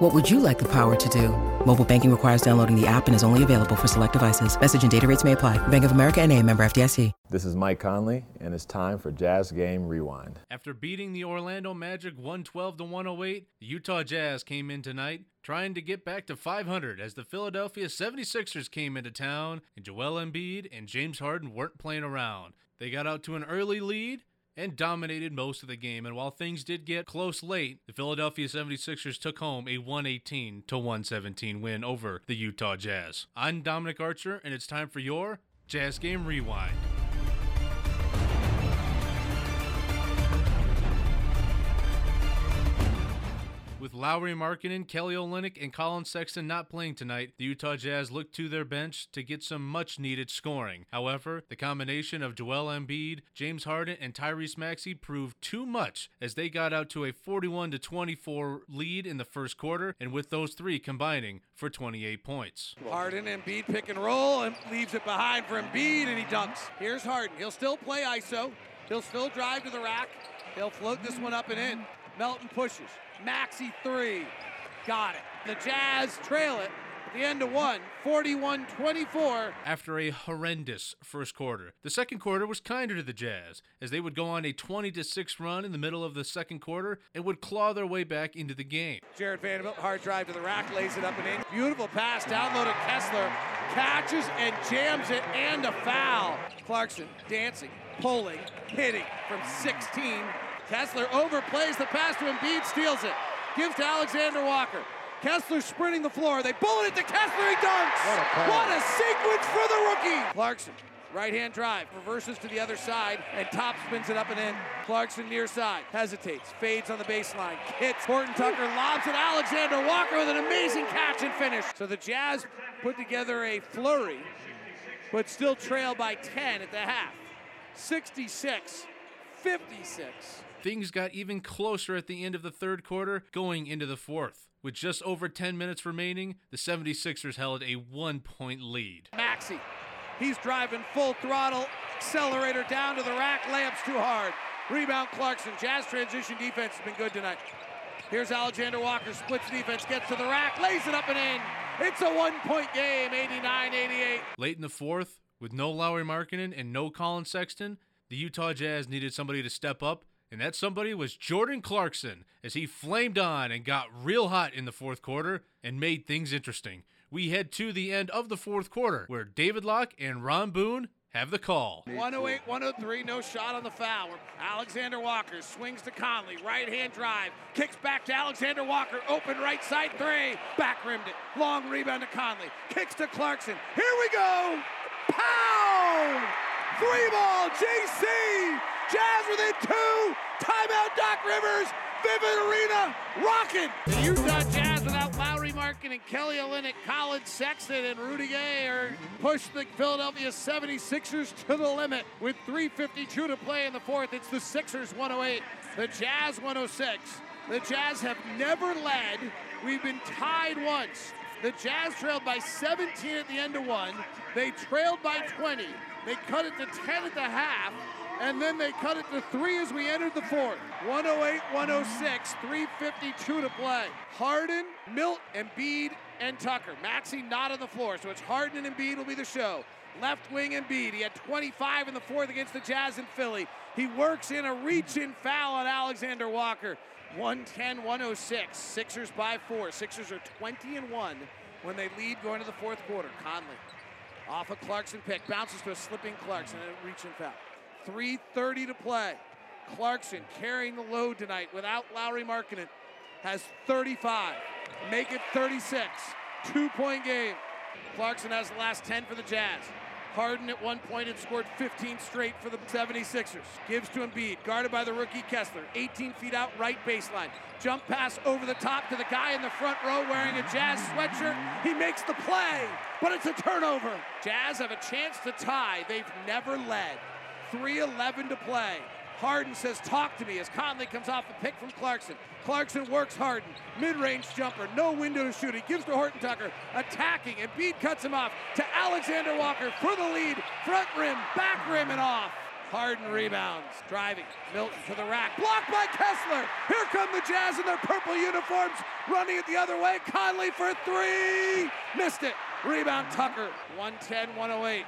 What would you like the power to do? Mobile banking requires downloading the app and is only available for select devices. Message and data rates may apply. Bank of America and a member FDIC. This is Mike Conley, and it's time for Jazz Game Rewind. After beating the Orlando Magic 112 to 108, the Utah Jazz came in tonight trying to get back to 500 as the Philadelphia 76ers came into town and Joel Embiid and James Harden weren't playing around. They got out to an early lead and dominated most of the game. And while things did get close late, the Philadelphia 76ers took home a 118 to 117 win over the Utah Jazz. I'm Dominic Archer, and it's time for your Jazz Game Rewind. With Lauri Markkanen, Kelly Olynyk, and Collin Sexton not playing tonight, the Utah Jazz looked to their bench to get some much needed scoring. However, the combination of Joel Embiid, James Harden, and Tyrese Maxey proved too much as they got out to a 41 24 lead in the first quarter, and with those three combining for 28 points. Harden, Embiid pick and roll and leaves it behind for Embiid, and he dunks. Here's Harden. He'll still play ISO. He'll still drive to the rack. He'll float this one up and in. Melton pushes. Maxey three. Got it. The Jazz trail it at the end of one, 41 24. After a horrendous first quarter, the second quarter was kinder to the Jazz as they would go on a 20 6 run in the middle of the second quarter and would claw their way back into the game. Jared Vanderbilt, hard drive to the rack, lays it up and in. Beautiful pass, down low to Kessler. Catches and jams it, and a foul. Clarkson dancing, pulling, hitting from 16. Kessler overplays the pass to Embiid, steals it. Gives to Alexander Walker. Kessler sprinting the floor. They bullet it to Kessler. He dunks. What a, what a sequence for the rookie. Clarkson, right hand drive, reverses to the other side, and top spins it up and in. Clarkson near side, hesitates, fades on the baseline, hits. Horton Tucker lobs it. Alexander Walker with an amazing catch and finish. So the Jazz put together a flurry, but still trail by 10 at the half. 66 56. Things got even closer at the end of the third quarter, going into the fourth. With just over 10 minutes remaining, the 76ers held a one point lead. Maxey, he's driving full throttle, accelerator down to the rack, layups too hard. Rebound Clarkson. Jazz transition defense has been good tonight. Here's Alexander Walker, splits defense, gets to the rack, lays it up and in. It's a one point game, 89 88. Late in the fourth, with no Lauri Markkanen and no Collin Sexton, the Utah Jazz needed somebody to step up and that somebody was Jordan Clarkson as he flamed on and got real hot in the fourth quarter and made things interesting. We head to the end of the fourth quarter where David Locke and Ron Boone have the call. 108 103, no shot on the foul. Alexander Walker swings to Conley, right hand drive, kicks back to Alexander Walker, open right side three, back rimmed it. Long rebound to Conley, kicks to Clarkson. Here we go! Pow! Three ball, JC! Jazz within two. Timeout, Doc Rivers. Vivint Arena, rocking. The Utah Jazz without Lauri Markkanen and Kelly Olynyk, Collin Sexton, and Rudy Gay are push the Philadelphia 76ers to the limit with 3.52 to play in the fourth. It's the Sixers 108, the Jazz 106. The Jazz have never led. We've been tied once. The Jazz trailed by 17 at the end of one. They trailed by 20. They cut it to 10 at the half and then they cut it to three as we entered the fourth. 108 106, 352 to play. Harden, Milt, Embiid, and Tucker. Maxey not on the floor, so it's Harden and Embiid will be the show. Left wing Embiid. He had 25 in the fourth against the Jazz in Philly. He works in a reach in foul on Alexander Walker. 110 106. Sixers by four. Sixers are 20 and 1 when they lead going to the fourth quarter. Conley off a Clarkson pick. Bounces to a slipping Clarkson and a reach foul. 3.30 to play. Clarkson carrying the load tonight without Lauri Markkanen has 35. Make it 36. Two point game. Clarkson has the last 10 for the Jazz. Harden at one point had scored 15 straight for the 76ers. Gives to Embiid, guarded by the rookie Kessler. 18 feet out, right baseline. Jump pass over the top to the guy in the front row wearing a Jazz sweatshirt. He makes the play, but it's a turnover. Jazz have a chance to tie. They've never led. 3.11 to play. Harden says, Talk to me as Conley comes off the pick from Clarkson. Clarkson works Harden. Mid range jumper, no window to shoot. He gives to Horton Tucker, attacking. and Embiid cuts him off to Alexander Walker for the lead. Front rim, back rim, and off. Harden rebounds, driving. Melton to the rack, blocked by Kessler. Here come the Jazz in their purple uniforms, running it the other way. Conley for three, missed it. Rebound Tucker, 110 108.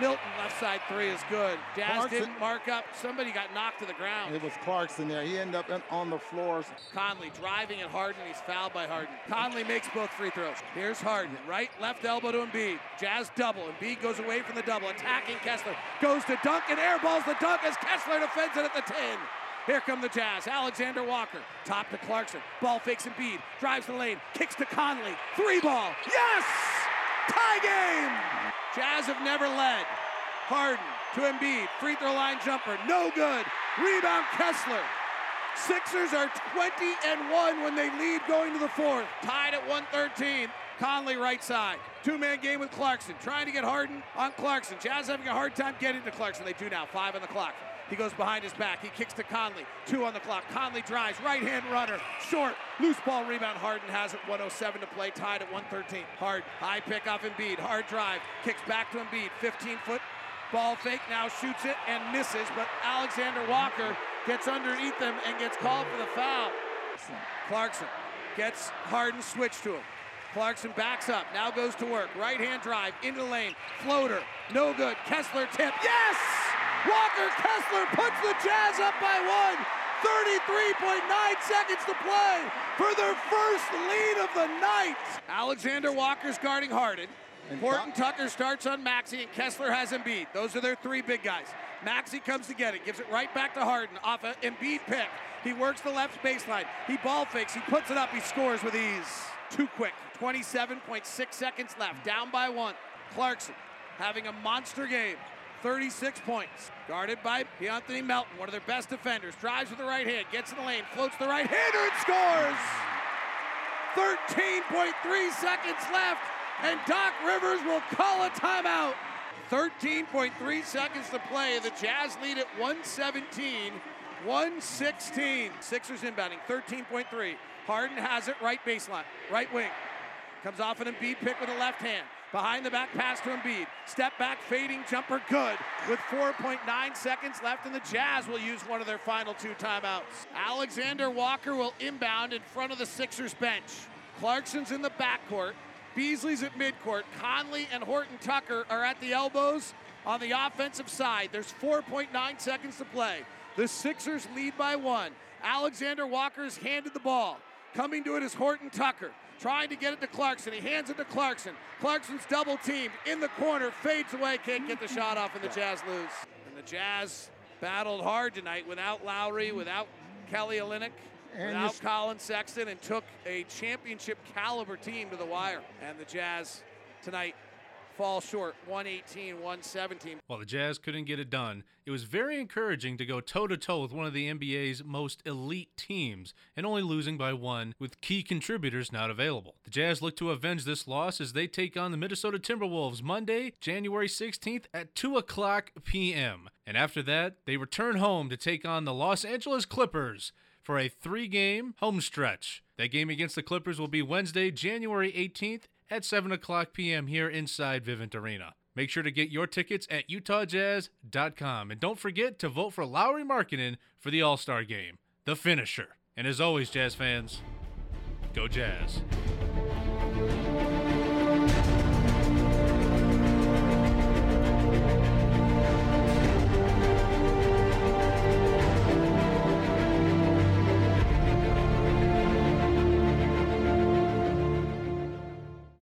Melton left side three is good. Jazz Clarkson. didn't mark up. Somebody got knocked to the ground. It was Clarkson there. He ended up on the floors. Conley driving at Harden. He's fouled by Harden. Conley makes both free throws. Here's Harden. Right, left elbow to Embiid. Jazz double. Embiid goes away from the double. Attacking Kessler. Goes to dunk and airballs the dunk as Kessler defends it at the 10. Here come the Jazz. Alexander Walker. Top to Clarkson. Ball fakes Embiid. Drives the lane. Kicks to Conley. Three ball. Yes! Tie game! Jazz have never led. Harden to Embiid. Free throw line jumper. No good. Rebound Kessler. Sixers are 20 and 1 when they lead going to the fourth. Tied at 113. Conley right side. Two man game with Clarkson. Trying to get Harden on Clarkson. Jazz having a hard time getting to Clarkson. They do now. Five on the clock. He goes behind his back. He kicks to Conley. Two on the clock. Conley drives. Right hand runner. Short. Loose ball rebound. Harden has it. 107 to play. Tied at 113. Hard. High pick off Embiid. Hard drive. Kicks back to Embiid. 15 foot ball fake. Now shoots it and misses. But Alexander Walker gets underneath him and gets called for the foul. Clarkson gets Harden switched to him. Clarkson backs up, now goes to work. Right hand drive into the lane. Floater, no good. Kessler tip. Yes! Walker Kessler puts the Jazz up by one. 33.9 seconds to play for their first lead of the night. Alexander Walker's guarding Harden. Horton Tucker starts on Maxey, and Kessler has Embiid. Those are their three big guys. Maxey comes to get it, gives it right back to Harden off an Embiid pick. He works the left baseline. He ball fakes. He puts it up. He scores with ease. Too quick. 27.6 seconds left. Down by one. Clarkson having a monster game. 36 points. Guarded by Anthony Melton, one of their best defenders. Drives with the right hand, gets in the lane, floats the right hander and scores! 13.3 seconds left, and Doc Rivers will call a timeout. 13.3 seconds to play. The Jazz lead at 117, 116. Sixers inbounding, 13.3. Harden has it right baseline, right wing. Comes off an Embiid pick with a left hand. Behind the back pass to Embiid. Step back, fading jumper, good. With 4.9 seconds left, and the Jazz will use one of their final two timeouts. Alexander Walker will inbound in front of the Sixers bench. Clarkson's in the backcourt. Beasley's at midcourt. Conley and Horton Tucker are at the elbows on the offensive side. There's 4.9 seconds to play. The Sixers lead by one. Alexander Walker's handed the ball. Coming to it is Horton Tucker trying to get it to Clarkson. He hands it to Clarkson. Clarkson's double teamed in the corner, fades away, can't get the shot off, and the Jazz lose. And the Jazz battled hard tonight without Lauri, without Kelly Olynyk, without Collin Sexton, and took a championship caliber team to the wire. And the Jazz tonight fall short 118 117 while the jazz couldn't get it done it was very encouraging to go toe to toe with one of the nba's most elite teams and only losing by one with key contributors not available. The jazz look to avenge this loss as they take on the minnesota timberwolves monday january 16th at 2 o'clock p.m and after that they return home to take on the los angeles clippers for a three game home stretch. That game against the Clippers will be Wednesday, January 18th at 7 o'clock p.m. here inside Vivint Arena. Make sure to get your tickets at utahjazz.com. And don't forget to vote for Lauri Markkanen for the All Star game, the finisher. And as always, Jazz fans, go Jazz.